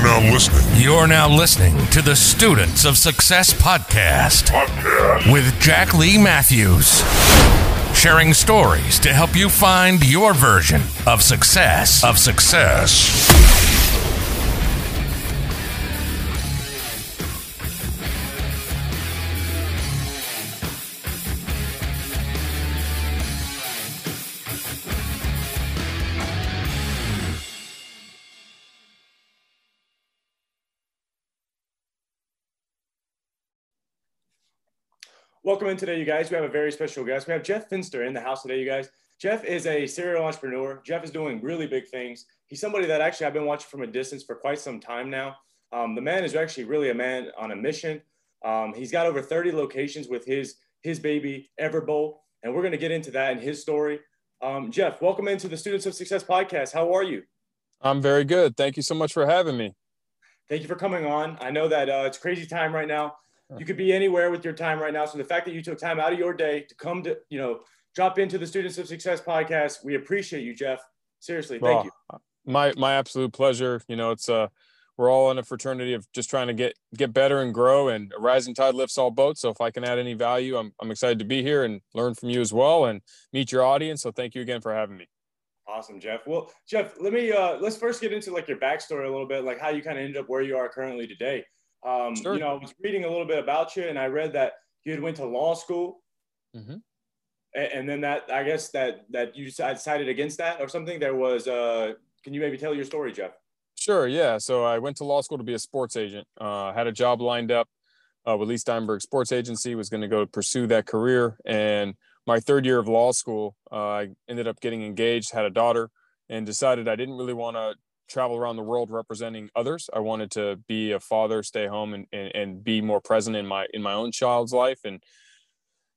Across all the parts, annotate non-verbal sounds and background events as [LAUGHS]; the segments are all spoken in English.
You're now listening. You're now listening to the Students of Success podcast, Podcast. with Jack Lee Matthews. Sharing stories to help you find your version of success. Of success. Welcome in today, you guys. We have a very special guest. We have Jeff Fenster in the house today, you guys. Jeff is a serial entrepreneur. Jeff is doing really big things. He's somebody that actually I've been watching from a distance for quite some time now. Um, the man is actually really a man on a mission. Um, he's got over 30 locations with his his baby Everbowl, and we're going to get into that and his story. Um, Jeff, welcome into the Students of Success podcast. How are you? I'm very good. Thank you so much for having me. Thank you for coming on. I know that uh, it's crazy time right now. You could be anywhere with your time right now. So the fact that you took time out of your day to come to, you know, drop into the Students of Success podcast, we appreciate you, Jeff. Seriously, thank Well, you. My my absolute pleasure. You know, it's uh we're all in a fraternity of just trying to get get better and grow and a rising tide lifts all boats. So if I can add any value, I'm I'm excited to be here and learn from you as well and meet your audience. So thank you again for having me. Awesome, Jeff. Well, Jeff, let me uh, let's first get into like your backstory a little bit, like how you kind of ended up where you are currently today. Um, Sure. You know, I was reading a little bit about you, and I read that you had went to law school, Mhm. A- and then that I guess that that you decided against that or something. There was. Uh, can you maybe tell your story, Jeff? Sure, yeah. So I went to law school to be a sports agent. Uh, had a job lined up uh, with Leigh Steinberg Sports Agency. Was going to go pursue that career. And my third year of law school, uh, I ended up getting engaged, had a daughter, and decided I didn't really want to travel around the world representing others. I wanted to be a father, stay home, and, and and be more present in my in my own child's life. And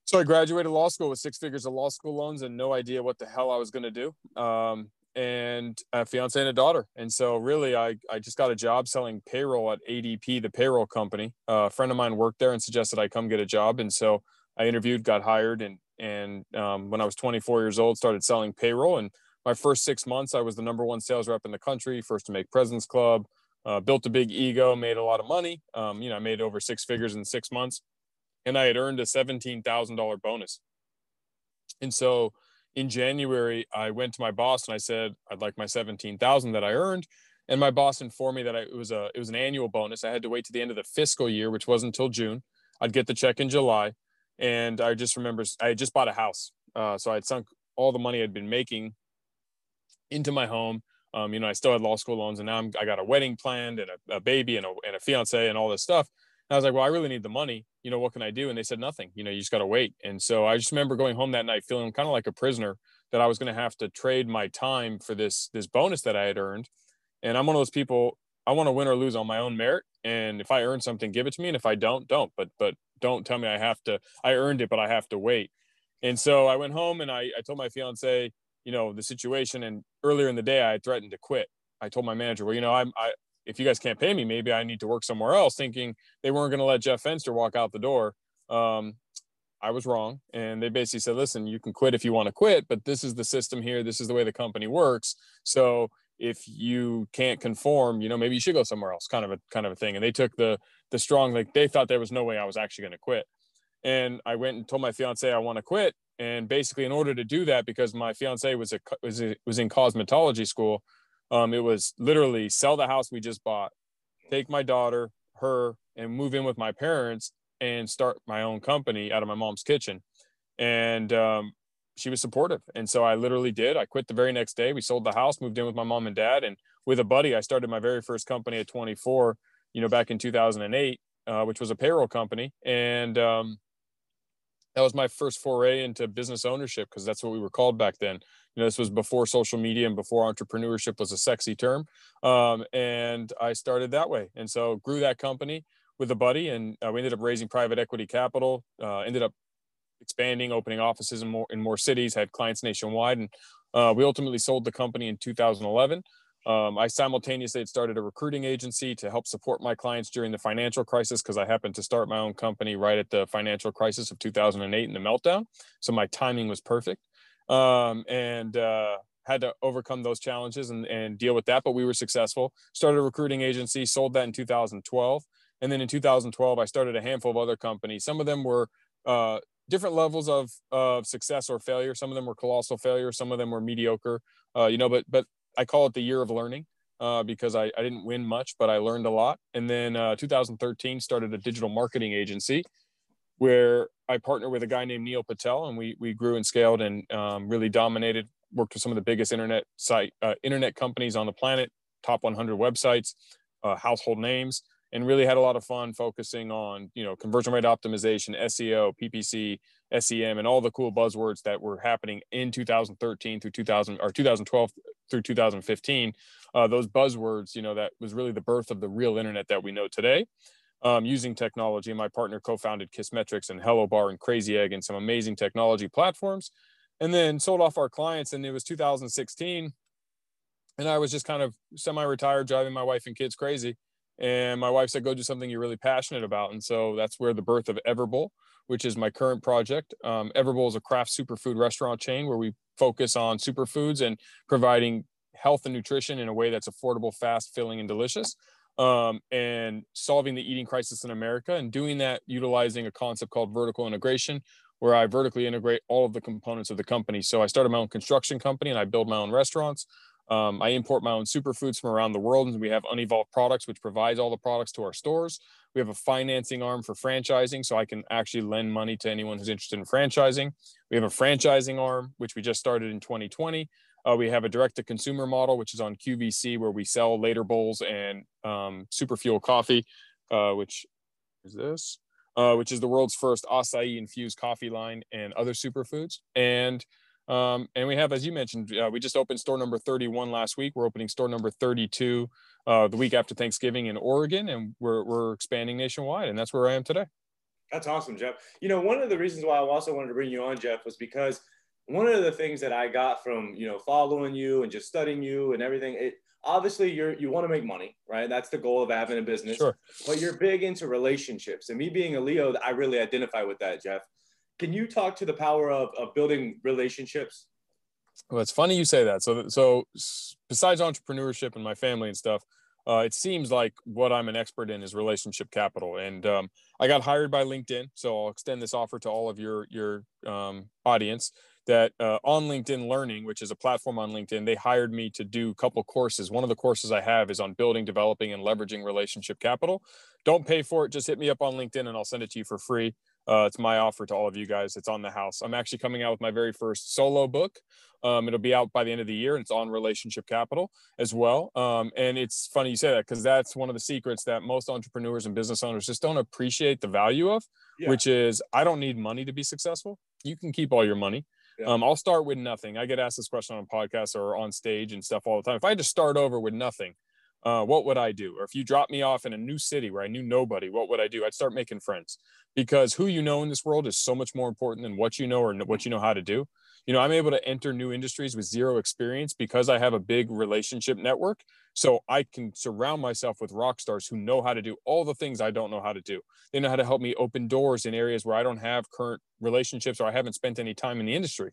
so I graduated law school with six figures of law school loans and no idea what the hell I was going to do. Um, and a fiance and a daughter. And so really I, I just got a job selling payroll at ADP, the payroll company. Uh, a friend of mine worked there and suggested I come get a job. And so I interviewed, got hired. And, and um, when I was 24 years old, started selling payroll. And my first six months, I was the number one sales rep in the country, first to make President's Club, uh, built a big ego, made a lot of money. Um, you know, I made over six figures in six months and I had earned a $17,000 bonus. And so in January, I went to my boss and I said, I'd like my 17,000 that I earned. And my boss informed me that I, it was a, it was an annual bonus. I had to wait to the end of the fiscal year, which wasn't until June. I'd get the check in July. And I just remember I had just bought a house. Uh, so I'd sunk all the money I'd been making into my home. Um, you know, I still had law school loans and now I'm, I got a wedding planned and a, a baby and a, and a fiance and all this stuff. And I was like, well, I really need the money. You know, what can I do? And they said nothing. You know, you just got to wait. And so I just remember going home that night feeling kind of like a prisoner that I was going to have to trade my time for this this bonus that I had earned. And I'm one of those people. I want to win or lose on my own merit. And if I earn something, give it to me. And if I don't, don't. But but don't tell me I have to. I earned it, but I have to wait. And so I went home and I I told my fiance, you know, the situation. And earlier in the day, I threatened to quit. I told my manager, well, you know, I'm I if you guys can't pay me, maybe I need to work somewhere else, thinking they weren't going to let Jeff Fenster walk out the door. Um, I was wrong. And they basically said, listen, you can quit if you want to quit, but this is the system here. This is the way the company works. So if you can't conform, you know, maybe you should go somewhere else, kind of a kind of a thing. And they took the the strong, like they thought there was no way I was actually going to quit. And I went and told my fiance I want to quit. And basically, in order to do that, because my fiance was a was a, was in cosmetology school, um, it was literally sell the house we just bought, take my daughter, her, and move in with my parents and start my own company out of my mom's kitchen. And um, she was supportive. And so I literally did. I quit the very next day. We sold the house, moved in with my mom and dad. And with a buddy, I started my very first company at 24, you know, back in 2008, uh, which was a payroll company. And um, that was my first foray into business ownership because that's what we were called back then. You know, this was before social media and before entrepreneurship was a sexy term. Um, and I started that way. And so grew that company with a buddy and uh, we ended up raising private equity capital, uh, ended up expanding, opening offices in more, in more cities, had clients nationwide. And uh, we ultimately sold the company in 2011. Um, I simultaneously had started a recruiting agency to help support my clients during the financial crisis because I happened to start my own company right at the financial crisis of 2008 and the meltdown. So my timing was perfect. Um, and uh, had to overcome those challenges and, and deal with that, but we were successful. Started a recruiting agency, sold that in 2012. And then in 2012, I started a handful of other companies. Some of them were uh, different levels of, of success or failure. Some of them were colossal failure. Some of them were mediocre, uh, you know, but, but I call it the year of learning. Uh, because I, I didn't win much, but I learned a lot. And then uh, 2013 started a digital marketing agency where I partnered with a guy named Neil Patel, and we we grew and scaled and um, really dominated. Worked with some of the biggest internet site uh, internet companies on the planet, top 100 websites, uh, household names, and really had a lot of fun focusing on you know conversion rate optimization, SEO, PPC, SEM, and all the cool buzzwords that were happening in 2013 through 2000 or 2012 through 2015. Uh, those buzzwords, you know, that was really the birth of the real internet that we know today um, using technology. My partner co-founded Kissmetrics and Hello Bar and Crazy Egg and some amazing technology platforms, and then sold off our clients. And it was 2016, and I was just kind of semi-retired, driving my wife and kids crazy. And my wife said, "Go do something you're really passionate about." And so that's where the birth of Everbowl, which is my current project. Um, Everbowl is a craft superfood restaurant chain where we focus on superfoods and providing health and nutrition in a way that's affordable, fast, filling, and delicious um, and solving the eating crisis in America and doing that utilizing a concept called vertical integration, where I vertically integrate all of the components of the company. So I started my own construction company and I build my own restaurants. Um, I import my own superfoods from around the world, and we have Unevolved Products, which provides all the products to our stores. We have a financing arm for franchising, so I can actually lend money to anyone who's interested in franchising. We have a franchising arm, which we just started in 2020, uh, we have a direct to consumer model, which is on QVC, where we sell later bowls and um, super fuel coffee, uh, which is this, uh, which is the world's first acai infused coffee line and other superfoods. And um, and we have, as you mentioned, uh, we just opened store number 31 last week. We're opening store number 32 uh, the week after Thanksgiving in Oregon, and we're, we're expanding nationwide. And that's where I am today. That's awesome, Jeff. You know, one of the reasons why I also wanted to bring you on, Jeff, was because one of the things that I got from you know following you and just studying you and everything, it obviously you're you want to make money, right? That's the goal of having a business. Sure. But you're big into relationships, and me being a Leo, I really identify with that, Jeff. Can you talk to the power of, of building relationships? Well, it's funny you say that. So, so besides entrepreneurship and my family and stuff, uh, it seems like what I'm an expert in is relationship capital. And um, I got hired by LinkedIn, so I'll extend this offer to all of your your um, audience that uh, on LinkedIn Learning, which is a platform on LinkedIn, they hired me to do a couple courses. One of the courses I have is on building, developing, and leveraging relationship capital. Don't pay for it; just hit me up on LinkedIn, and I'll send it to you for free. Uh, it's my offer to all of you guys. It's on the house. I'm actually coming out with my very first solo book. Um, it'll be out by the end of the year, and it's on relationship capital as well. Um, and it's funny you say that because that's one of the secrets that most entrepreneurs and business owners just don't appreciate the value of, yeah. which is I don't need money to be successful. You can keep all your money. Yeah. Um, I'll start with nothing. I get asked this question on podcasts or on stage and stuff all the time. If I just start over with nothing, uh, what would I do? Or if you drop me off in a new city where I knew nobody, what would I do? I'd start making friends. Because who you know in this world is so much more important than what you know or what you know how to do. You know i'm able to enter new industries with zero experience because i have a big relationship network. So i can surround myself with rock stars who know how to do all the things i don't know how to do. They know how to help me open doors in areas where i don't have current relationships or i haven't spent any time in the industry.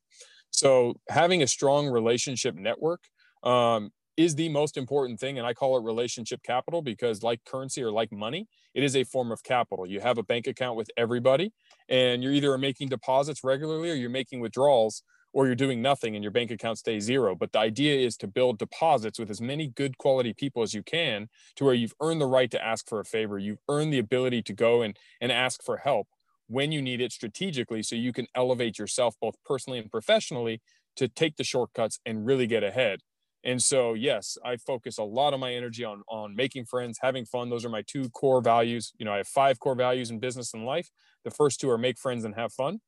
So having a strong relationship network um, is the most important thing. And I call it relationship capital because, like currency or like money, it is a form of capital. You have a bank account with everybody, and you're either making deposits regularly or you're making withdrawals or you're doing nothing and your bank account stays zero. But the idea is to build deposits with as many good quality people as you can to where you've earned the right to ask for a favor. You've earned the ability to go and, and ask for help when you need it strategically so you can elevate yourself both personally and professionally to take the shortcuts and really get ahead. And so, yes, I focus a lot of my energy on on making friends, having fun. Those are my two core values. You know, I have five core values in business and life. The first two are make friends and have fun,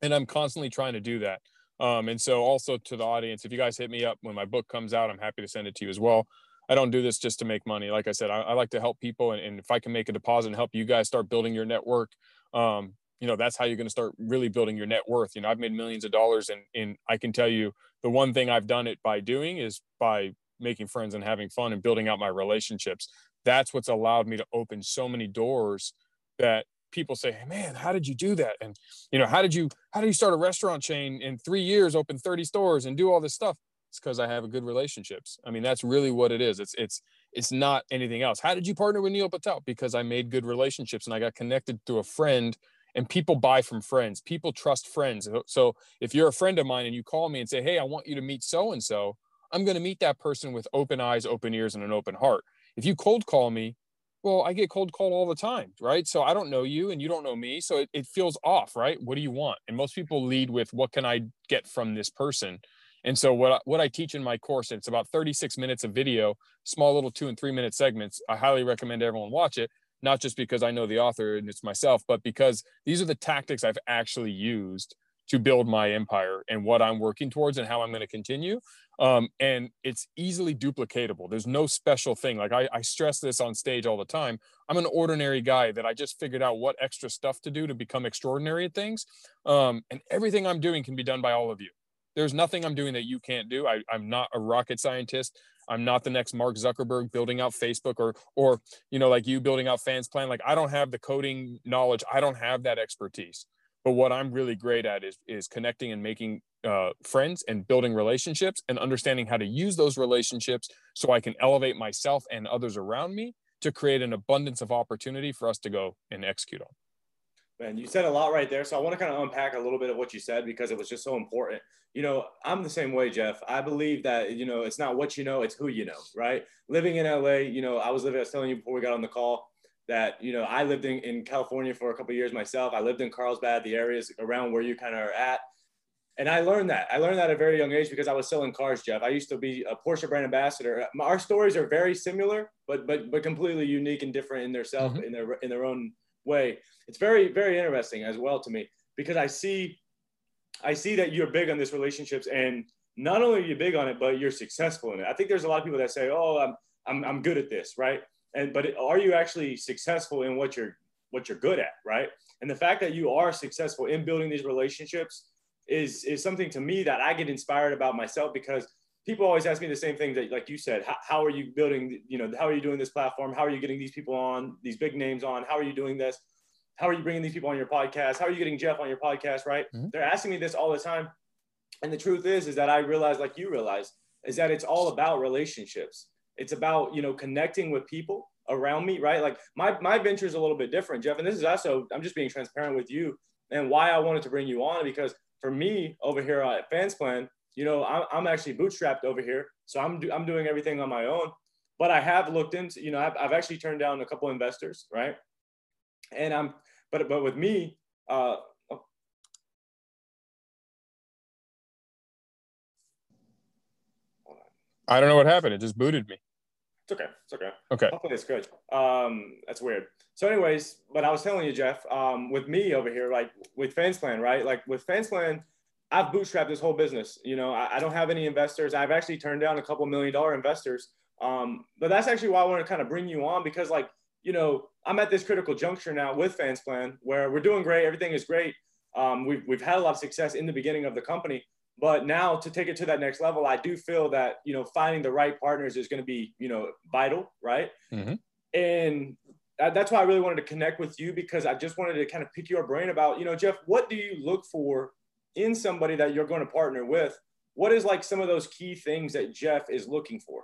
and I'm constantly trying to do that. Um, and so, also to the audience, if you guys hit me up when my book comes out, I'm happy to send it to you as well. I don't do this just to make money. Like I said, I, I like to help people, and, and, if I can make a deposit and help you guys start building your network, um, you know that's how you're going to start really building your net worth you know i've made millions of dollars and and i can tell you the one thing i've done it by doing is by making friends and having fun and building out my relationships that's what's allowed me to open so many doors that people say hey man how did you do that and you know how did you how did you start a restaurant chain in three years open 30 stores and do all this stuff It's because I have a good relationships. I mean, that's really what it is. It's it's it's not anything else. How did you partner with Neil Patel? Because I made good relationships and I got connected through a friend and people buy from friends. People trust friends. So if you're a friend of mine and you call me and say, "Hey, I want you to meet so and so," I'm going to meet that person with open eyes, open ears, and an open heart. If you cold call me, well, I get cold called all the time, right? So I don't know you and you don't know me. So it, it feels off, right? What do you want? And most people lead with, what can I get from this person? And so what I, what I teach in my course, it's about 36 minutes of video, small little two and three minute segments. I highly recommend everyone watch it, not just because I know the author and it's myself, but because these are the tactics I've actually used to build my empire and what I'm working towards and how I'm going to continue. Um, and it's easily duplicatable. There's no special thing. Like I, I stress this on stage all the time. I'm an ordinary guy that I just figured out what extra stuff to do to become extraordinary at things. Um, and everything I'm doing can be done by all of you. There's nothing I'm doing that you can't do. I, I'm not a rocket scientist. I'm not the next Mark Zuckerberg building out Facebook or or you know like you building out fans plan. Like I don't have the coding knowledge. I don't have that expertise. But what I'm really great at is is connecting and making uh, friends and building relationships and understanding how to use those relationships so I can elevate myself and others around me to create an abundance of opportunity for us to go and execute on. Man, you said a lot right there. So I want to kind of unpack a little bit of what you said because it was just so important. You know, I'm the same way, Jeff. I believe that, you know, it's not what you know, it's who you know, right? Living in LA, you know, I was living, I was telling you before we got on the call that, you know, I lived in, in California for a couple years myself. I lived in Carlsbad, the areas around where you kind of are at and I learned that. I learned that at a very young age because I was selling cars, Jeff. I used to be a Porsche brand ambassador. Our stories are very similar, but but but completely unique and different in their self mm-hmm. in their in their own way. It's very very interesting as well to me because I see I see that you're big on this relationships and not only are you big on it, but you're successful in it. I think there's a lot of people that say, "Oh, I'm I'm, I'm good at this," right? And but are you actually successful in what you're what you're good at, right? And the fact that you are successful in building these relationships is is something to me that I get inspired about myself because people always ask me the same thing that like you said how, how, are you building you know how are you doing this platform how are you getting these people on these big names on how are you doing this how are you bringing these people on your podcast how are you getting jeff on your podcast right mm-hmm. they're asking me this all the time and the truth is is that i realize like you realize is that it's all about relationships it's about you know connecting with people around me right like my my venture is a little bit different jeff and this is also i'm just being transparent with you and why i wanted to bring you on because for me over here at Fans Plan, you know, I'm, I'm actually bootstrapped over here, so I'm do, I'm doing everything on my own. But I have looked into, you know, I've, I've actually turned down a couple investors, right? And I'm, but but with me, uh. I don't know what happened. It just booted me. It's okay. It's okay. Okay. Hopefully it's good. Um, that's weird. So, anyways, but I was telling you, Jeff, um, with me over here, like with FansPlan, right? Like with FansPlan, I've bootstrapped this whole business. You know, I, I, don't have any investors. I've actually turned down a couple million dollar investors. Um, but that's actually why I want to kind of bring you on because, like, you know, I'm at this critical juncture now with FansPlan where we're doing great. Everything is great. Um, we've, we've had a lot of success in the beginning of the company. But now to take it to that next level, I do feel that, you know, finding the right partners is going to be, you know, vital, right? Mm-hmm. And that's why I really wanted to connect with you because I just wanted to kind of pick your brain about, you know, Jeff, what do you look for in somebody that you're going to partner with? What is like some of those key things that Jeff is looking for?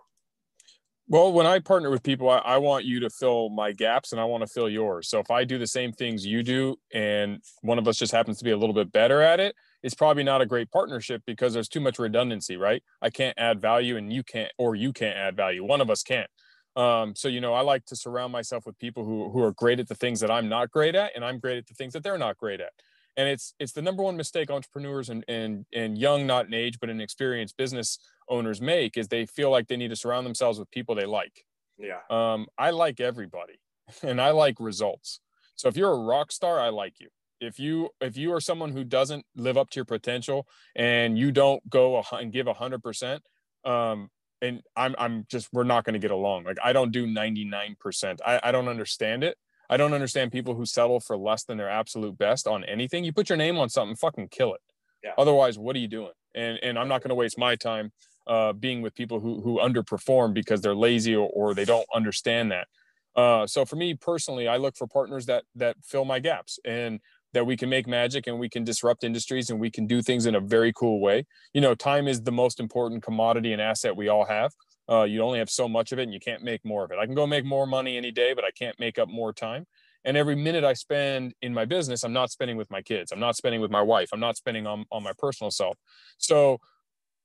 Well, when I partner with people, I, I, want you to fill my gaps and I want to fill yours. So if I do the same things you do and one of us just happens to be a little bit better at it, it's probably not a great partnership because there's too much redundancy, right? I can't add value and you can't, or you can't add value. One of us can't. Um, so you know, I like to surround myself with people who who are great at the things that I'm not great at, and I'm great at the things that they're not great at. And it's it's the number one mistake entrepreneurs and and and young, not in age, but in experienced business owners make is they feel like they need to surround themselves with people they like. Yeah. Um, I like everybody, [LAUGHS] and I like results. So if you're a rock star, I like you if you if you are someone who doesn't live up to your potential and you don't go and give a hundred percent, um, and I'm I'm just we're not going to get along. Like I don't do ninety nine percent. I I don't understand it. I don't understand people who settle for less than their absolute best on anything. You put your name on something, fucking kill it. Yeah. Otherwise, what are you doing? And and I'm not going to waste my time uh, being with people who who underperform because they're lazy or, or they don't understand that. Uh, so for me personally, I look for partners that that fill my gaps. And that we can make magic and we can disrupt industries and we can do things in a very cool way. You know, time is the most important commodity and asset we all have. Uh, you only have so much of it and you can't make more of it. I can go make more money any day, but I can't make up more time. And every minute I spend in my business, I'm not spending with my kids. I'm not spending with my wife. I'm not spending on, on my personal self. So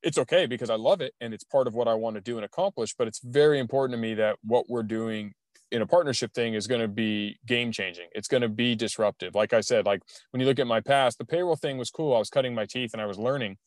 it's okay because I love it and it's part of what I want to do and accomplish. But it's very important to me that what we're doing in a partnership thing is going to be game changing. It's going to be disruptive. Like I said, like when you look at my past, the payroll thing was cool. I was cutting my teeth and I was learning.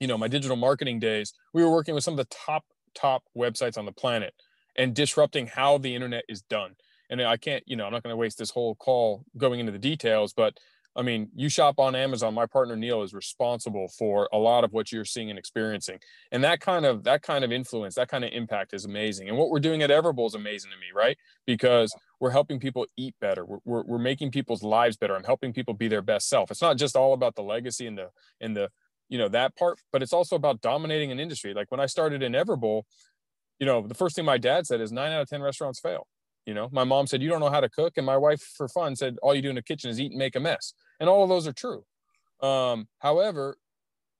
You know, my digital marketing days, we were working with some of the top, top websites on the planet and disrupting how the internet is done. And I can't, you know, I'm not going to waste this whole call going into the details, but I mean, you shop on Amazon. My partner Neil is responsible for a lot of what you're seeing and experiencing, and that kind of that kind of influence, that kind of impact is amazing. And what we're doing at Everbowl is amazing to me, right? Because we're helping people eat better. We're, we're, we're making people's lives better. I'm helping people be their best self. It's not just all about the legacy and the and the you know that part, but it's also about dominating an industry. Like when I started in Everbowl, you know, the first thing my dad said is nine out of ten restaurants fail. You know, my mom said, You don't know how to cook. And my wife, for fun, said, All you do in the kitchen is eat and make a mess. And all of those are true. Um, however,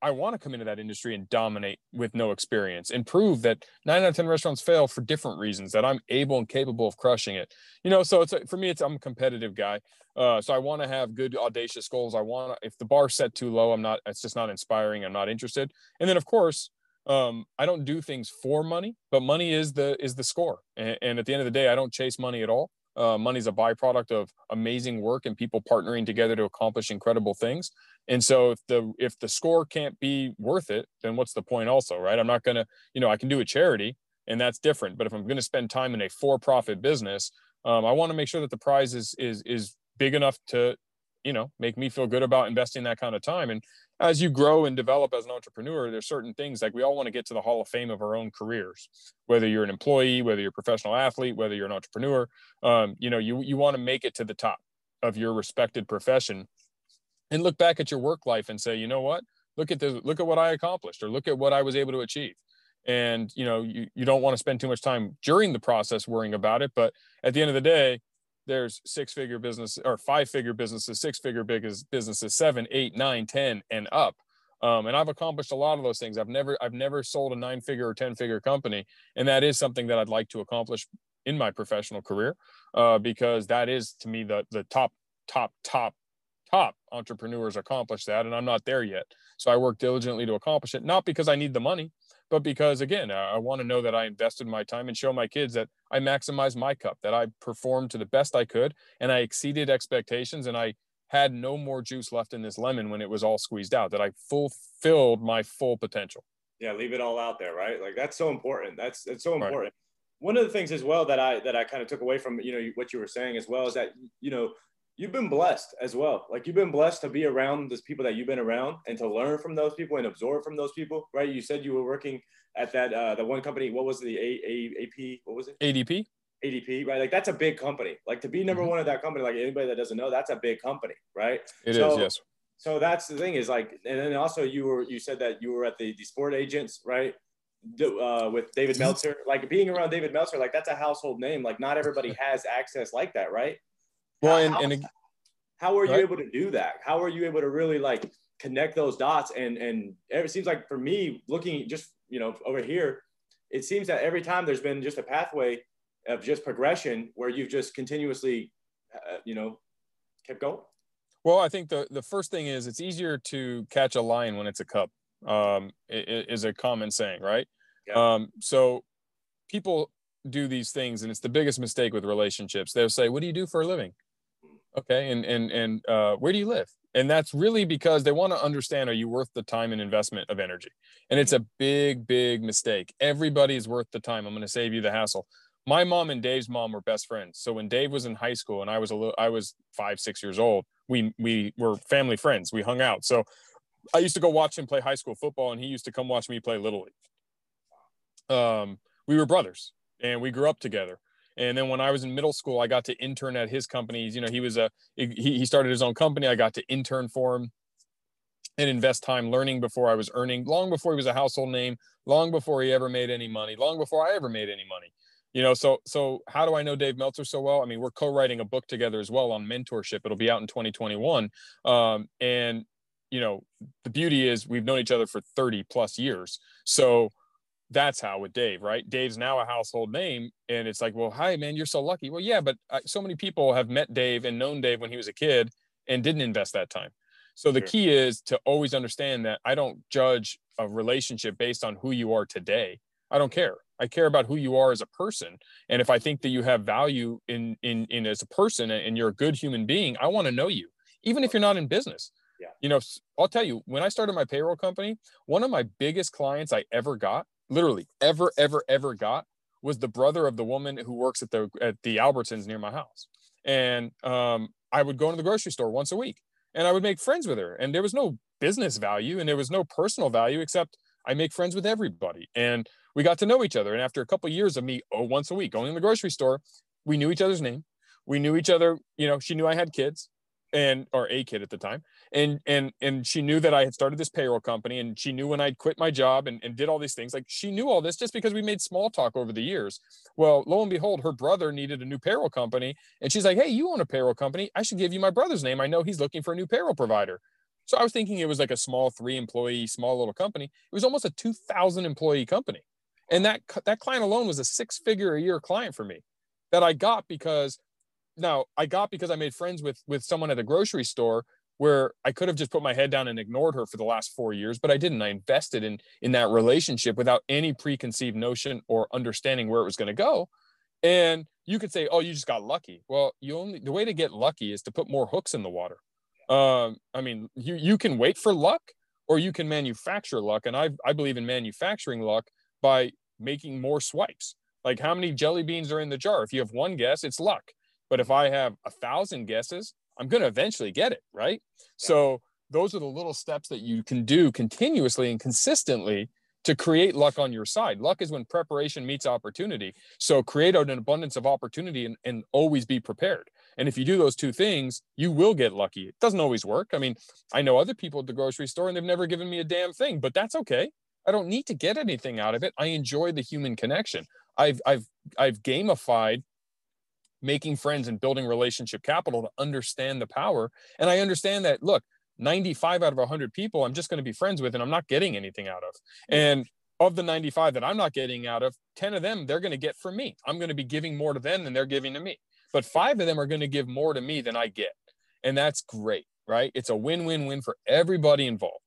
I want to come into that industry and dominate with no experience and prove that nine out of 10 restaurants fail for different reasons, that I'm able and capable of crushing it. You know, so it's for me, it's I'm a competitive guy. Uh, so I want to have good, audacious goals. I want to, if the bar set too low, I'm not, it's just not inspiring. I'm not interested. And then, of course, um, I don't do things for money, but money is the is the score. And, and at the end of the day, I don't chase money at all. Uh, money is a byproduct of amazing work and people partnering together to accomplish incredible things. And so if the if the score can't be worth it, then what's the point? Also, right? I'm not gonna, you know, I can do a charity, and that's different. But if I'm going to spend time in a for-profit business, um, I want to make sure that the prize is is is big enough to, you know, make me feel good about investing that kind of time. And as you grow and develop as an entrepreneur, there's certain things like we all want to get to the hall of fame of our own careers. Whether you're an employee, whether you're a professional athlete, whether you're an entrepreneur, um, you know, you you want to make it to the top of your respected profession, and look back at your work life and say, you know what, look at this, look at what I accomplished, or look at what I was able to achieve. And you know, you you don't want to spend too much time during the process worrying about it, but at the end of the day, there's six figure business or five figure businesses, six figure businesses, seven, eight, nine, ten, and up. Um, and I've accomplished a lot of those things. I've never, I've never sold a nine figure or 10 figure company. And that is something that I'd like to accomplish in my professional career uh, because that is to me the, the top, top, top, top entrepreneurs accomplish that. And I'm not there yet. So I work diligently to accomplish it, not because I need the money, but because again, I want to know that I invested my time and show my kids that I maximized my cup, that I performed to the best I could, and I exceeded expectations, and I had no more juice left in this lemon when it was all squeezed out. That I fulfilled my full potential. Yeah, leave it all out there, right? Like that's so important. That's that's so important. Right. One of the things as well that I that I kind of took away from you know what you were saying as well is that you know you've been blessed as well. Like you've been blessed to be around those people that you've been around and to learn from those people and absorb from those people, right? You said you were working at that uh, the one company. What was the A A A P? What was it? ADP. ADP, right? Like that's a big company. Like to be number mm-hmm. one at that company, like anybody that doesn't know, that's a big company, right? It so, is, yes. So that's the thing is like, and then also you were you said that you were at the the sport agents, right? Uh, with David mm-hmm. Meltzer, like being around David Meltzer, like that's a household name. Like not everybody has access like that, right? Well, and, how, and how are you right? able to do that? How are you able to really like connect those dots? And and it seems like for me, looking just you know over here, it seems that every time there's been just a pathway of just progression where you've just continuously, uh, you know, kept going. Well, I think the the first thing is it's easier to catch a lion when it's a cub. Um, is a common saying, right? Yeah. Um, so people do these things, and it's the biggest mistake with relationships. They'll say, "What do you do for a living?" Okay, and and and uh, where do you live? And that's really because they want to understand: Are you worth the time and investment of energy? And it's a big, big mistake. Everybody's worth the time. I'm going to save you the hassle. My mom and Dave's mom were best friends. So when Dave was in high school and I was a little, I was five, six years old, we we were family friends. We hung out. So I used to go watch him play high school football, and he used to come watch me play little league. Um, we were brothers, and we grew up together. And then when I was in middle school, I got to intern at his companies. You know, he was a he, he started his own company. I got to intern for him and invest time learning before I was earning, long before he was a household name, long before he ever made any money, long before I ever made any money. you know so so how do i know dave meltzer so well i mean we're co-writing a book together as well on mentorship it'll be out in 2021 um, and you know the beauty is we've known each other for 30 plus years so that's how with dave right dave's now a household name and it's like well hi man you're so lucky well yeah but I, so many people have met dave and known dave when he was a kid and didn't invest that time so the sure. key is to always understand that i don't judge a relationship based on who you are today i don't care I care about who you are as a person. And if I think that you have value in in in as a person and you're a good human being, I want to know you, even if you're not in business. Yeah. You know, I'll tell you, when I started my payroll company, one of my biggest clients I ever got, literally ever, ever, ever got, was the brother of the woman who works at the at the Albertsons near my house. And um, I would go into the grocery store once a week and I would make friends with her. And there was no business value and there was no personal value except I make friends with everybody. And we got to know each other. And after a couple of years of me, oh, once a week going in the grocery store, we knew each other's name. We knew each other. You know, she knew I had kids and or a kid at the time. And and and she knew that i had started this payroll company and she knew when i'd quit my job and, and did all these things like she knew all this just because we made small talk over the years. Well lo and behold her brother needed a new payroll company and she's like hey you own a payroll company. I should give you my brother's name. I know he's looking for a new payroll provider. So i was thinking it was like a small three employee small little company. It was almost a 2000 employee company. And that that client alone was a six figure a year client for me that I got because now I got because I made friends with with someone at a grocery store where I could have just put my head down and ignored her for the last 4 years but I didn't I invested in in that relationship without any preconceived notion or understanding where it was going to go and you could say oh you just got lucky well you only the way to get lucky is to put more hooks in the water um I mean you you can wait for luck or you can manufacture luck and I I believe in manufacturing luck by making more swipes. Like how many jelly beans are in the jar? If you have one guess, it's luck. But if I have a thousand guesses, I'm going to eventually get it, right? Yeah. So those are the little steps that you can do continuously and consistently to create luck on your side. Luck is when preparation meets opportunity. So create an abundance of opportunity and, and always be prepared. And if you do those two things, you will get lucky. It doesn't always work. I mean, I know other people at the grocery store and they've never given me a damn thing, but that's okay. I don't need to get anything out of it. I enjoy the human connection. I've I've I've gamified making friends and building relationship capital to understand the power. And I understand that look, 95 out of 100 people I'm just going to be friends with and I'm not getting anything out of. And of the 95 that I'm not getting out of, 10 of them they're going to get from me. I'm going to be giving more to them than they're giving to me. But 5 of them are going to give more to me than I get. And that's great, right? It's a win-win-win for everybody involved.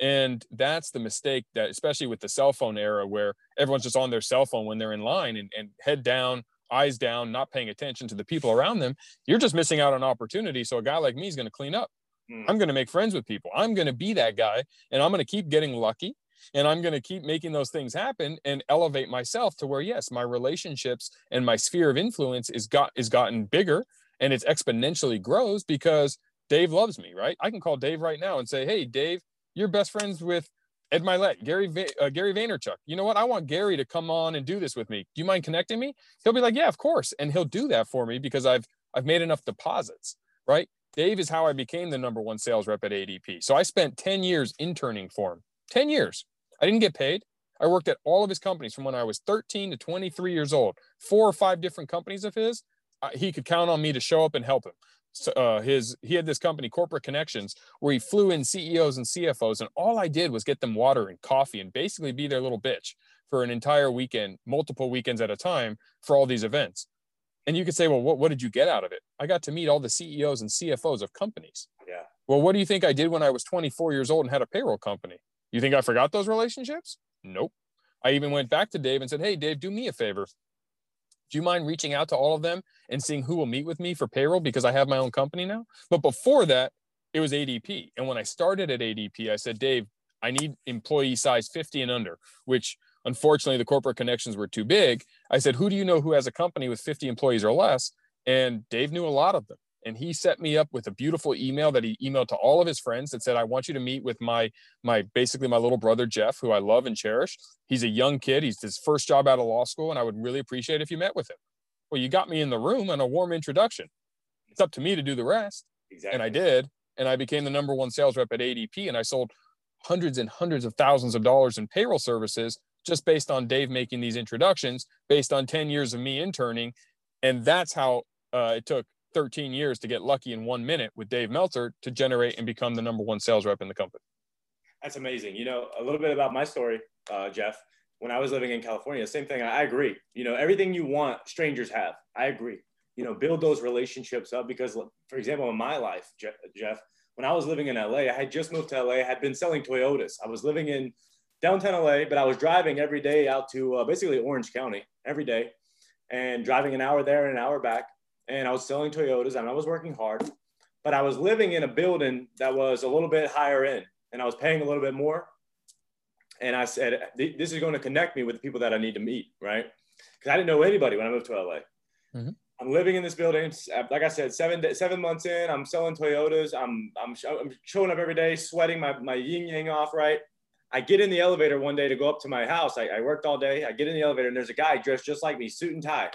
And that's the mistake that, especially with the cell phone era, where everyone's just on their cell phone when they're in line and, and head down, eyes down, not paying attention to the people around them. You're just missing out on opportunity. So a guy like me is going to clean up. Mm. I'm going to make friends with people. I'm going to be that guy and I'm going to keep getting lucky and I'm going to keep making those things happen and elevate myself to where yes, my relationships and my sphere of influence is got is gotten bigger and it's exponentially grows because Dave loves me, right? I can call Dave right now and say, "Hey, Dave, you're best friends with Ed Mylett, Gary uh, Gary Vaynerchuk. You know what? I want Gary to come on and do this with me. Do you mind connecting me? He'll be like, yeah, of course, and he'll do that for me because I've I've made enough deposits, right? Dave is how I became the number one sales rep at ADP. So I spent 10 years interning for him. 10 years. I didn't get paid. I worked at all of his companies from when I was 13 to 23 years old. Four or five different companies of his. Uh, he could count on me to show up and help him uh, his he had this company corporate connections where he flew in ceos and cfos and all i did was get them water and coffee and basically be their little bitch for an entire weekend multiple weekends at a time for all these events. And you could say well what, what did you get out of it? I got to meet all the ceos and cfos of companies. Yeah. Well what do you think i did when i was 24 years old and had a payroll company? You think i forgot those relationships? Nope. I even went back to dave and said hey dave do me a favor do you mind reaching out to all of them and seeing who will meet with me for payroll because I have my own company now? But before that, it was ADP. And when I started at ADP, I said, Dave, I need employee size 50 and under, which unfortunately the corporate connections were too big. I said, Who do you know who has a company with 50 employees or less? And Dave knew a lot of them and he set me up with a beautiful email that he emailed to all of his friends that said i want you to meet with my my basically my little brother jeff who i love and cherish. He's a young kid. He's his first job out of law school and i would really appreciate if you met with him. Well you got me in the room and a warm introduction. It's up to me to do the rest. Exactly. and i did. And i became the number one sales rep at adp and i sold hundreds and hundreds of thousands of dollars in payroll services just based on Dave making these introductions, based on 10 years of me interning. And that's how uh, it took 13 years to get lucky in one minute with Dave Meltzer to generate and become the number one sales rep in the company. That's amazing. You know, a little bit about my story, uh, Jeff. When I was living in California, same thing. I agree. You know, everything you want, strangers have. I agree. You know, build those relationships up because, for example, in my life, Jeff, when I was living in LA, I had just moved to LA. I had been selling Toyotas. I was living in downtown LA, but I was driving every day out to uh, basically Orange County every day and driving an hour there and an hour back. And I was selling Toyotas and I was working hard, but I was living in a building that was a little bit higher end and I was paying a little bit more. And I said, this is going to connect me with the people that I need to meet, right? Because I didn't know anybody when I moved to LA. Mm-hmm. I'm living in this building. Like I said, seven seven months in, I'm selling Toyotas. I'm I'm, I'm showing up every day, sweating my, my yin yang off, right? I get in the elevator one day to go up to my house. I, I, worked all day. I get in the elevator and there's a guy dressed just like me, suit and tie.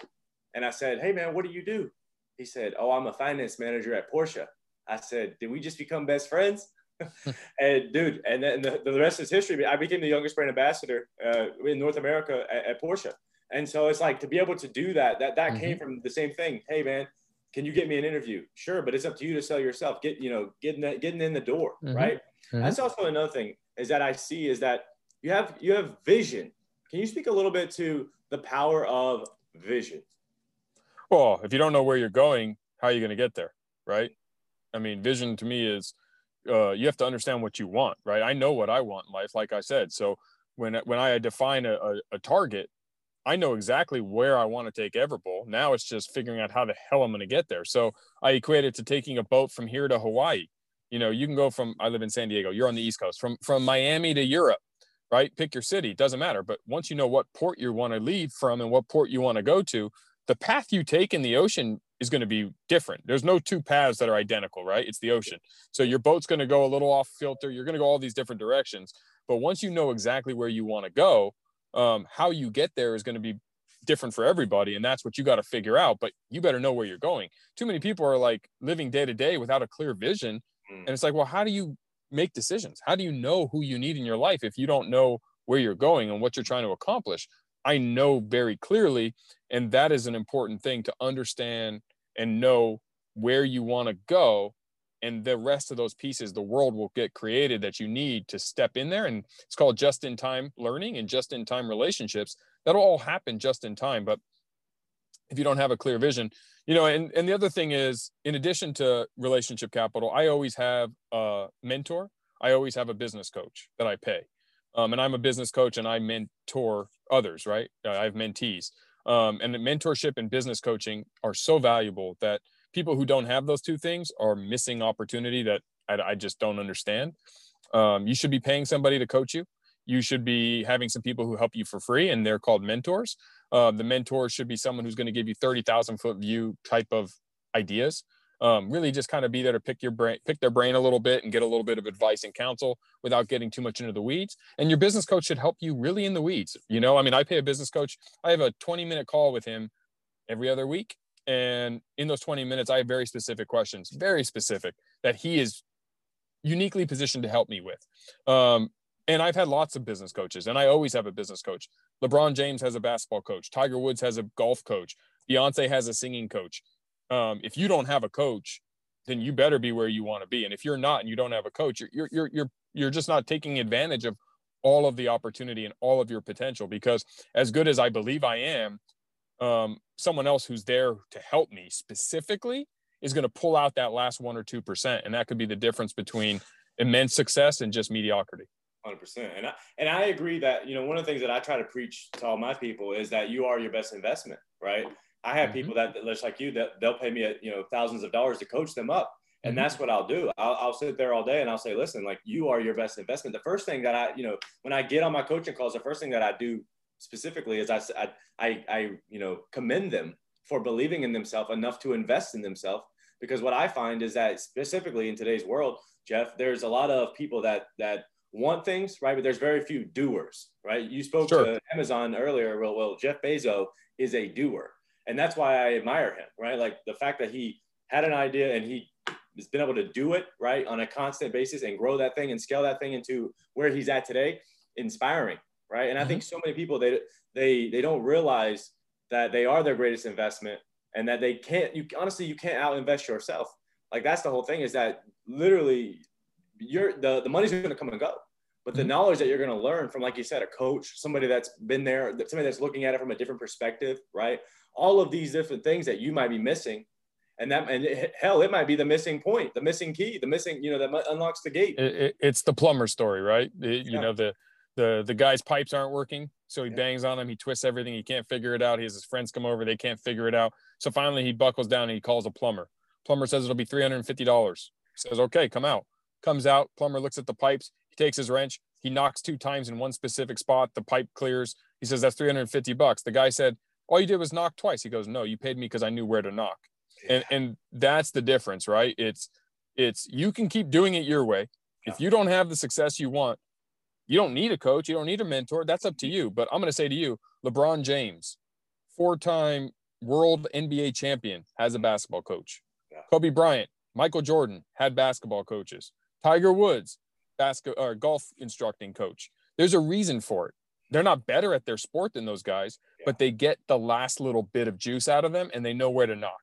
And I said, Hey man, what do you do? He said, Oh, I'm a finance manager at Porsche. I said, Did we just become best friends? [LAUGHS] and dude, and then the, the rest is history. I became the youngest brand ambassador uh, in North America at, at, Porsche. And so it's like to be able to do that, that, that mm-hmm. came from the same thing. Hey man, can you get me an interview? Sure. But it's up to you to sell yourself. Get, you know, getting, getting in the door. Mm-hmm. Right. Mm-hmm. That's also another thing is that I see is that you have you have vision. Can you speak a little bit to the power of vision? Well, if you don't know where you're going, how are you going to get there, right? I mean, vision to me is uh, you have to understand what you want, right? I know what I want in life, like I said. So when when I define a, a, a target, I know exactly where I want to take Everbowl. Now it's just figuring out how the hell I'm going to get there. So I equate it to taking a boat from here to Hawaii you know you can go from i live in san diego you're on the east coast from from miami to europe right pick your city doesn't matter but once you know what port you want to leave from and what port you want to go to the path you take in the ocean is going to be different there's no two paths that are identical right it's the ocean so your boat's going to go a little off filter you're going to go all these different directions but once you know exactly where you want to go um, how you get there is going to be different for everybody and that's what you got to figure out but you better know where you're going too many people are like living day to day without a clear vision Mm. And it's like, well, how do you make decisions? How do you know who you need in your life if you don't know where you're going and what you're trying to accomplish? I know very clearly. And that is an important thing to understand and know where you want to go. And the rest of those pieces, the world will get created that you need to step in there. And it's called just in time learning and just in time relationships. That'll all happen just in time. But if you don't have a clear vision, you know and, and the other thing is in addition to relationship capital i always have a mentor i always have a business coach that i pay um, and i'm a business coach and i mentor others right? I have mentees. Um, and the mentorship and business coaching are so valuable that people who don't have those two things are missing opportunity that i, I just don't understand. Um, you should be paying somebody to coach you. You should be having some people who help you for free and they're called mentors. Uh, the mentor should be someone who's going to give you 30,000 foot view type of ideas. Um, really just kind of be there to pick your brain, pick their brain a little bit and get a little bit of advice and counsel without getting too much into the weeds. And your business coach should help you really in the weeds. You know, I mean, I pay a business coach. I have a 20 minute call with him every other week. And in those 20 minutes, I have very specific questions, very specific that he is uniquely positioned to help me with. Um, and I've had lots of business coaches, and I always have a business coach. LeBron James has a basketball coach. Tiger Woods has a golf coach. Beyonce has a singing coach. Um, if you don't have a coach, then you better be where you want to be. And if you're not, and you don't have a coach, you're you're you're you're just not taking advantage of all of the opportunity and all of your potential. Because as good as I believe I am, um, someone else who's there to help me specifically is going to pull out that last one or two percent, and that could be the difference between immense success and just mediocrity. Hundred percent, and I and I agree that you know one of the things that I try to preach to all my people is that you are your best investment, right? I have mm-hmm. people that just like you that they'll pay me a, you know thousands of dollars to coach them up, and mm-hmm. that's what I'll do. I'll, I'll sit there all day and I'll say, listen, like you are your best investment. The first thing that I you know when I get on my coaching calls, the first thing that I do specifically is I I I, I you know commend them for believing in themselves enough to invest in themselves because what I find is that specifically in today's world, Jeff, there's a lot of people that that want things, right? But there's very few doers, right? You spoke sure. to Amazon earlier. Well, well, Jeff Bezos is a doer, and that's why I admire him, right? Like the fact that he had an idea and he has been able to do it, right, on a constant basis and grow that thing and scale that thing into where he's at today, inspiring. right? And mm-hmm. I think so many people they they they don't realize that they are their greatest investment and that they can't you honestly you can't out invest yourself. Like that's the whole thing is that literally you're the, the money's going to come and go but the mm-hmm. knowledge that you're going to learn from like you said a coach somebody that's been there somebody that's looking at it from a different perspective right all of these different things that you might be missing. And that and it, hell it might be the missing point the missing key the missing you know that unlocks the gate. It, it, it's the plumber story right? Yeah. you know the the the guy's pipes aren't working so he yeah. bangs on them he twists everything he can't figure it out he has his friends come over they can't figure it out. So finally he buckles down and he calls a plumber. Plumber says it'll be $350 says okay come out. Comes out plumber looks at the pipes he takes his wrench he knocks two times in one specific spot the pipe clears. He says that's 350 bucks. The guy said all you did was knock twice. He goes no you paid me because i knew where to knock. And and that's the difference right? It's it's you can keep doing it your way. If you don't have the success you want you don't need a coach you don't need a mentor. That's up to you. But i'm going to say to you lebron james four-time world nba champion has a basketball coach. Kobe bryant michael jordan had basketball coaches. Tiger woods basketball or golf instructing coach. There's a reason for it. They're not better at their sport than those guys but they get the last little bit of juice out of them and they know where to knock.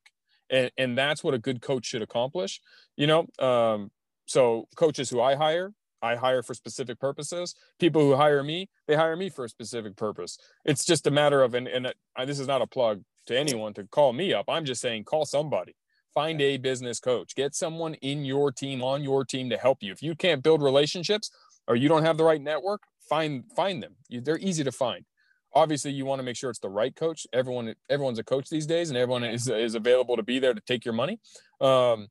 And, and that's what a good coach should accomplish you know um, so coaches who i hire i hire for specific purposes. People who hire me they hire me for a specific purpose. It's just a matter of and, and uh, this is not a plug to anyone to call me up. I'm just saying call somebody. Find a business coach. Get someone in your team on your team to help you. If you can't build relationships or you don't have the right network find find them. You, they're easy to find obviously you want to make sure it's the right coach. Everyone everyone's a coach these days and everyone is, is available to be there to take your money. Um,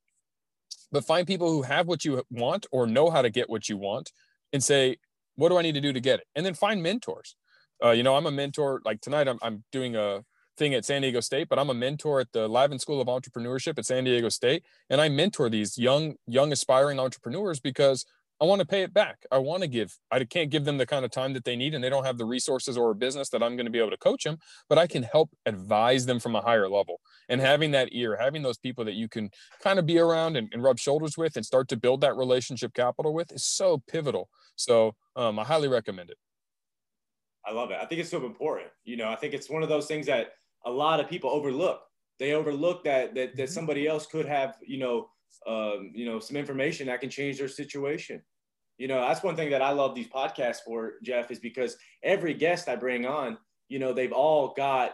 but find people who have what you want or know how to get what you want and say what do i need to do to get it? And then find mentors. Uh, you know i'm a mentor like tonight I'm, I'm doing a thing at san diego state but i'm a mentor at the lavin school of entrepreneurship at san diego state and i mentor these young young aspiring entrepreneurs because I want to pay it back. I want to give. I can't give them the kind of time that they need, and they don't have the resources or a business that I'm going to be able to coach them. But I can help advise them from a higher level. And having that ear, having those people that you can kind of be around and, and rub shoulders with, and start to build that relationship capital with, is so pivotal. So um, I highly recommend it. I love it. I think it's so important. You know, I think it's one of those things that a lot of people overlook. They overlook that that, that mm-hmm. somebody else could have, you know, um, you know, some information that can change their situation. You know, that's one thing that I love these podcasts for, Jeff, is because every guest I bring on, you know, they've all got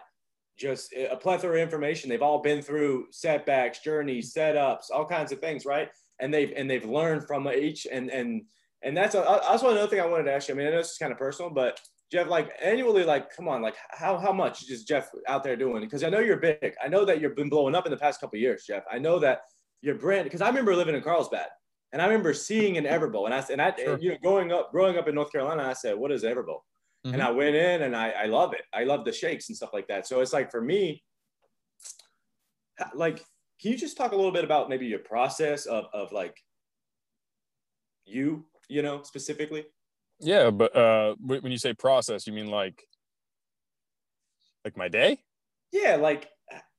just a plethora of information. They've all been through setbacks, journeys, setups, all kinds of things, right? And they've and they've learned from each and and and that's a, also another thing I wanted to ask you. I mean, I know this is kind of personal, but Jeff, like annually, like, come on, like, how how much is Jeff out there doing? Because I know you're big. I know that you've been blowing up in the past couple years, Jeff. I know that your brand. Because I remember living in Carlsbad, and I remember seeing an Everbowl, and I and I sure. you know growing up growing up in North Carolina, I said, "What is Everbowl?" Mm-hmm. And I went in, and I I love it. I love the shakes and stuff like that. So it's like for me, like, can you just talk a little bit about maybe your process of of like you, you know, specifically? Yeah, but uh, when you say process, you mean like like my day? Yeah, like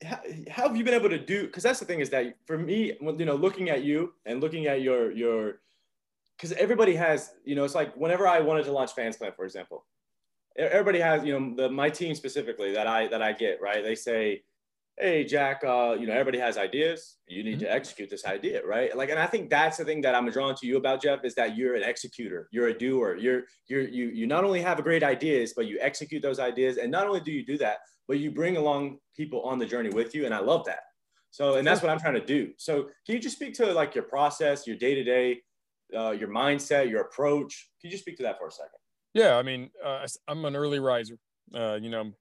how, how have you been able to do because that's the thing is that for me you know looking at you and looking at your your because everybody has you know it's like whenever i wanted to launch fans club for example everybody has you know the my team specifically that i that i get right? They say hey jack uh, you know everybody has ideas you need mm-hmm. to execute this idea right like and i think that's the thing that i'm drawn to you about jeff is that you're an executor you're a doer you're you're you you not only have great ideas but you execute those ideas and not only do you do that but you bring along people on the journey with you. And I love that. So, and that's what I'm trying to do. So can you just speak to like your process, your day to day, uh, your mindset, your approach? Can you just speak to that for a second? Yeah. I mean, uh, I'm an early riser. Uh, you know,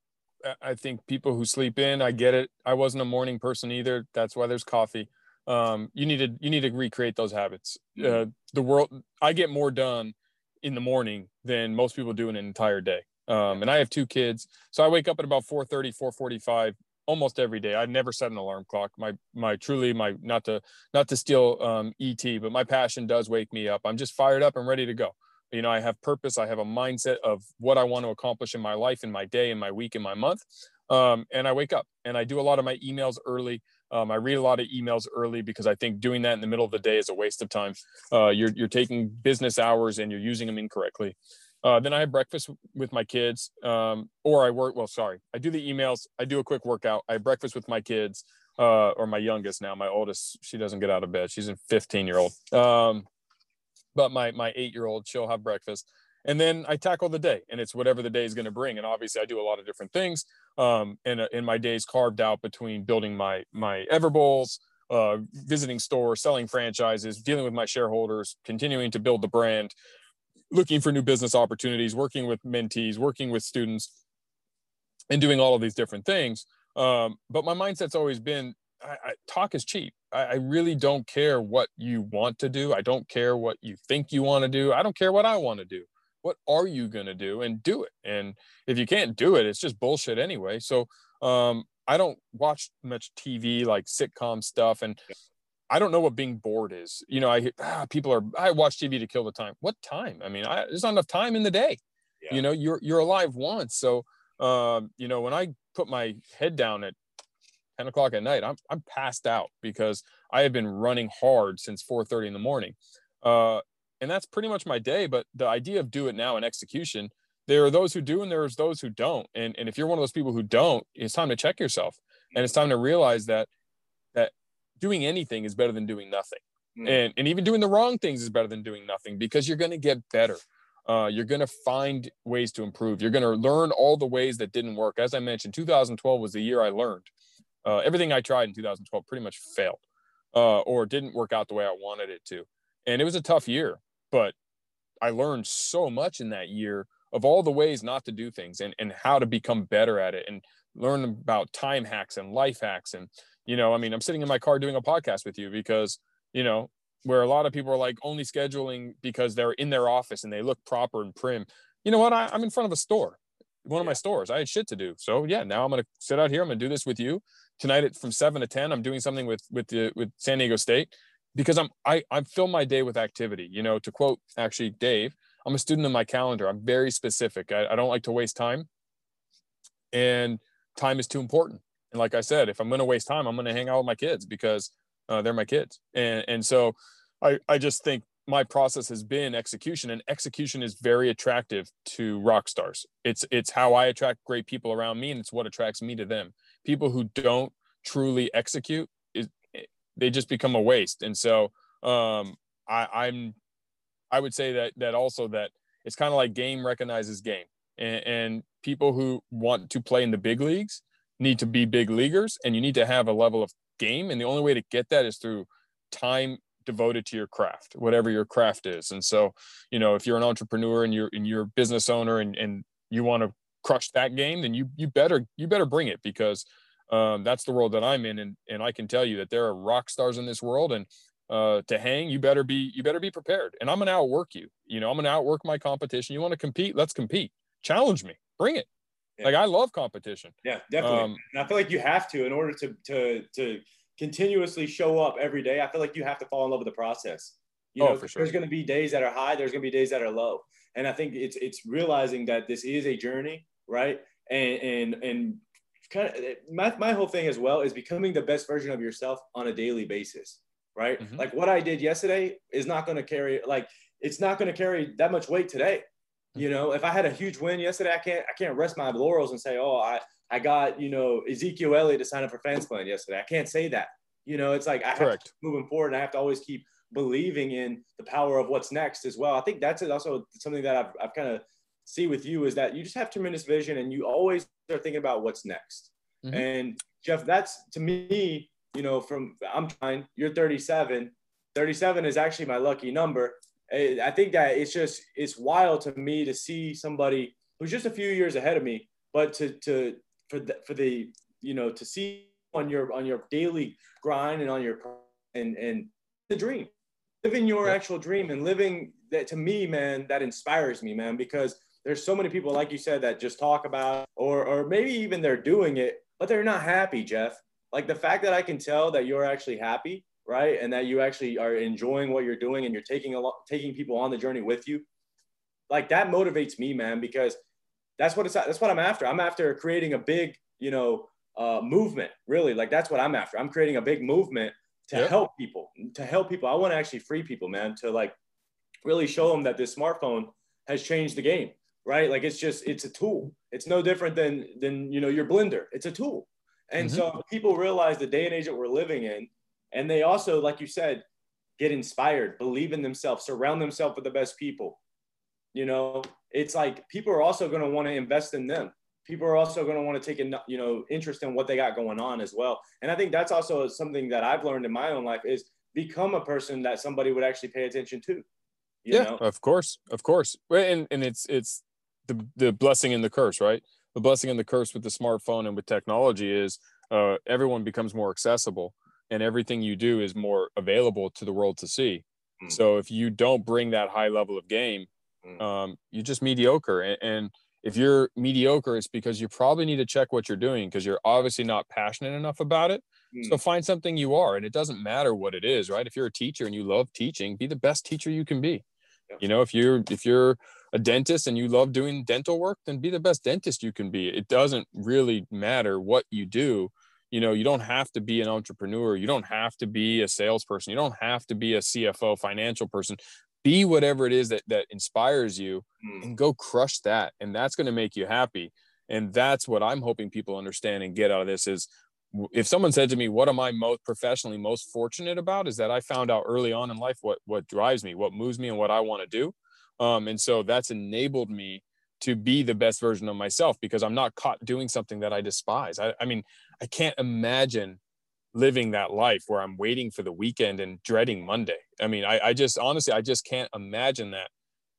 I think people who sleep in, I get it. I wasn't a morning person either. That's why there's coffee. Um, you need to, you need to recreate those habits. Mm-hmm. Uh, the world, I get more done in the morning than most people do in an entire day. Um, and I have two kids, so I wake up at about 4:30, 4:45 almost every day. I've never set an alarm clock. My my truly my not to not to steal um, ET, but my passion does wake me up. I'm just fired up and ready to go. You know, I have purpose. I have a mindset of what I want to accomplish in my life, in my day, in my week, in my month. Um, and I wake up and I do a lot of my emails early. Um, I read a lot of emails early because I think doing that in the middle of the day is a waste of time. Uh, you're you're taking business hours and you're using them incorrectly Uh, then I have breakfast with my kids, um, or I work. Well, sorry, I do the emails. I do a quick workout. I have breakfast with my kids, uh, or my youngest now. My oldest, she doesn't get out of bed. She's a 15 year old. But my my eight year old, she'll have breakfast, and then I tackle the day, and it's whatever the day is going to bring. And obviously, I do a lot of different things. Um, and in my days carved out between building my my Everbowls, uh, visiting stores, selling franchises, dealing with my shareholders, continuing to build the brand, looking for new business opportunities, working with mentees, working with students, and doing all of these different things. Um, but my mindset's always been I, I, talk is cheap. I, I, really don't care what you want to do. I don't care what you think you want to do. I don't care what I want to do. What are you going to do and do it? And if you can't do it, it's just bullshit anyway. So um, I don't watch much TV like sitcom stuff. And I don't know what being bored is. You know, I ah, people are I watch TV to kill the time. What time? I mean, I, there's not enough time in the day. Yeah. You know, you're you're alive once. So, um, you know, when I put my head down at 10 o'clock at night, I'm I'm passed out because I have been running hard since 4:30 in the morning. Uh, and that's pretty much my day. But the idea of do it now and execution, there are those who do and there's those who don't. And and if you're one of those people who don't, it's time to check yourself. And it's time to realize that that doing anything is better than doing nothing. Mm. And, and even doing the wrong things is better than doing nothing because you're going to get better. Uh, you're going to find ways to improve. You're going to learn all the ways that didn't work. As I mentioned, 2012 was the year I learned. Uh, everything I tried in 2012 pretty much failed uh, or didn't work out the way I wanted it to. And it was a tough year, but I learned so much in that year of all the ways not to do things and, and how to become better at it and learn about time hacks and life hacks. And you know i mean i'm sitting in my car doing a podcast with you because you know where a lot of people are like only scheduling because they're in their office and they look proper and prim. You know what? I, am in front of a store one of my stores. I had shit to do. So yeah now i'm gonna sit out here. I'm gonna do this with you tonight at from 7 to 10 i'm doing something with with the with san diego state because i'm i i fill my day with activity you know to quote actually dave i'm a student in my calendar i'm very specific I, I don't like to waste time and time is too important and like I said, if I'm going to waste time, I'm going to hang out with my kids because uh, they're my kids. And, and so I, I just think my process has been execution and execution is very attractive to rock stars. It's, it's how I attract great people around me and it's what attracts me to them. People who don't truly execute is they just become a waste. And so um, I, I'm, I would say that, that also that it's kind of like game recognizes game and, and people who want to play in the big leagues need to be big leaguers and you need to have a level of game. And the only way to get that is through time devoted to your craft, whatever your craft is. And so, you know, if you're an entrepreneur and you're and you're a business owner and, and you want to crush that game, then you you better you better bring it because um, that's the world that I'm in. And and I can tell you that there are rock stars in this world and uh, to hang, you better be you better be prepared. And I'm gonna outwork you. You know, I'm gonna outwork my competition. You want to compete? Let's compete. Challenge me. Bring it. Yeah. Like I love competition. Yeah, definitely. Um, and I feel like you have to in order to to to continuously show up every day. I feel like you have to fall in love with the process. You oh, know, for sure. there's going to be days that are high. There's going to be days that are low. And I think it's it's realizing that this is a journey, right? And and and kind of my my whole thing as well is becoming the best version of yourself on a daily basis, right? Mm-hmm. Like what I did yesterday is not going to carry like it's not going to carry that much weight today. You know, if I had a huge win yesterday, I can't I can't rest my laurels and say, oh, I I got you know Ezekiel Elliott to sign up for Fansplan yesterday. I can't say that. You know, it's like I Correct. have to moving forward, and I have to always keep believing in the power of what's next as well. I think that's also something that I've I've kind of see with you is that you just have tremendous vision, and you always are thinking about what's next. Mm-hmm. And Jeff, that's to me, you know, from I'm trying. You're 37. 37 is actually my lucky number I think that it's just it's wild to me to see somebody who's just a few years ahead of me, but to to for the for the you know to see on your on your daily grind and on your and and the dream, living your actual dream and living that to me, man, that inspires me, man, because there's so many people like you said that just talk about or or maybe even they're doing it, but they're not happy, Jeff. Like the fact that I can tell that you're actually happy right? And that you actually are enjoying what you're doing and you're taking a lot, taking people on the journey with you. Like that motivates me, man, because that's what it's that's what I'm after. I'm after creating a big, you know, uh, movement. Really, like that's what I'm after. I'm creating a big movement to yep. help people. To help people, I want to actually free people, man. To like really show them that this smartphone has changed the game, right? Like it's just it's a tool. It's no different than than you know your blender. It's a tool. And mm-hmm. so people realize the day and age that we're living in, and they also, like you said, get inspired, believe in themselves, surround themselves with the best people. You know, it's like people are also going to want to invest in them. People are also going to want to take a you know interest in what they got going on as well. And I think that's also something that I've learned in my own life is become a person that somebody would actually pay attention to. yeah, know? of course, of course. And and it's it's the the blessing and the curse, right? The blessing and the curse with the smartphone and with technology is uh, everyone becomes more accessible and everything you do is more available to the world to see. Mm. So if you don't bring that high level of game, mm. um, you're just mediocre. And, and, if you're mediocre, it's because you probably need to check what you're doing because you're obviously not passionate enough about it. Mm. So find something you are, and it doesn't matter what it is, right? If you're a teacher and you love teaching, be the best teacher you can be. Yep. You know, if you're if you're a dentist and you love doing dental work, then be the best dentist you can be. It doesn't really matter what you do. You know you don't have to be an entrepreneur. You don't have to be a salesperson. You don't have to be a cfo financial person. Be whatever it is that that inspires you mm. and go crush that and that's going to make you happy. And that's what i'm hoping people understand and get out of this is if someone said to me what am i most professionally most fortunate about? is that i found out early on in life what what drives me what moves me and what i want to do um, and so that's enabled me to be the best version of myself because I'm not caught doing something that I despise. I, I, mean, I can't imagine living that life where I'm waiting for the weekend and dreading Monday. I mean, I, I just honestly, I just can't imagine that.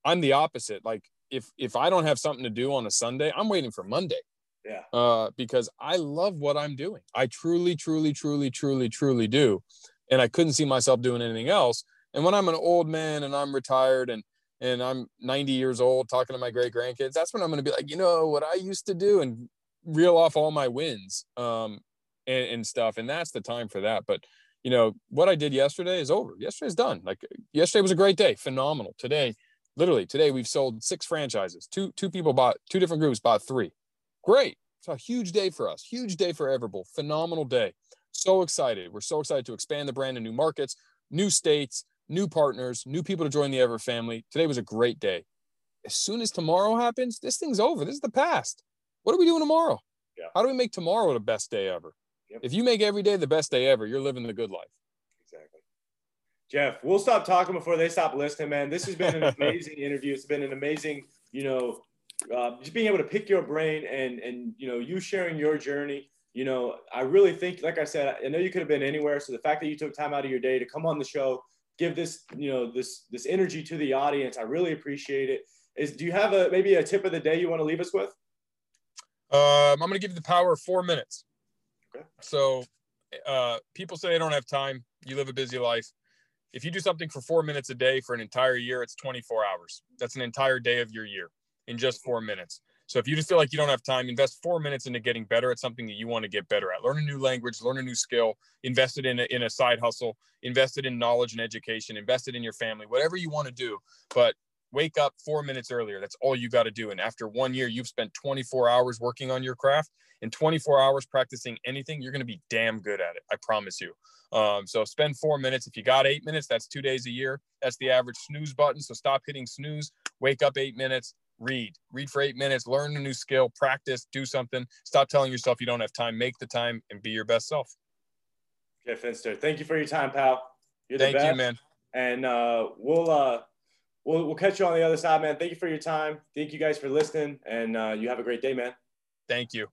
I'm the opposite. Like if if I don't have something to do on a Sunday, I'm waiting for Monday. Yeah. Uh, because I love what I'm doing. I truly, truly, truly, truly, truly do. And I couldn't see myself doing anything else. And when I'm an old man and I'm retired and and I'm 90 years old talking to my great grandkids, that's when I'm going to be like, you know, what I used to do and reel off all my wins um, and, and stuff. And that's the time for that. But, you know, what I did yesterday is over. Yesterday's done. Like yesterday was a great day, phenomenal. Today, literally today, we've sold six franchises. Two, two people bought, two different groups bought three. Great. It's a huge day for us. Huge day for Everbowl. Phenomenal day. So excited. We're so excited to expand the brand in new markets, new states, new partners, new people to join the Ever family. Today was a great day. As soon as tomorrow happens, this thing's over. This is the past. What are we doing tomorrow? Yeah. How do we make tomorrow the best day ever? Yep. If you make every day the best day ever, you're living the good life. Exactly. Jeff, we'll stop talking before they stop listening, man. This has been an [LAUGHS] amazing interview. It's been an amazing, you know, uh, just being able to pick your brain and and you know you sharing your journey. You know, I really think, like I said, I know you could have been anywhere. So the fact that you took time out of your day to come on the show, give this you know this this energy to the audience. I really appreciate it. Is do you have a maybe a tip of the day you want to leave us with? Um, I'm going to give you the power of four minutes. Okay. So uh, people say they don't have time. You live a busy life. If you do something for four minutes a day for an entire year, it's 24 hours. That's an entire day of your year in just four minutes. So if you just feel like you don't have time, invest four minutes into getting better at something that you want to get better at. Learn a new language, learn a new skill, invested in a, in a side hustle, invested in knowledge and education, invested in your family, whatever you want to do. But wake up four minutes earlier. That's all you got to do. And after one year, you've spent 24 hours working on your craft and 24 hours practicing anything. You're going to be damn good at it. I promise you. Um, so spend four minutes. If you got eight minutes, that's two days a year. That's the average snooze button. So stop hitting snooze. Wake up eight minutes read read for eight minutes learn a new skill practice do something. Stop telling yourself you don't have time. Make the time and be your best self. Okay Fenster thank you for your time pal. You're thank you man. And uh, we'll uh we'll, we'll catch you on the other side man. Thank you for your time. Thank you guys for listening and uh, you have a great day man. Thank you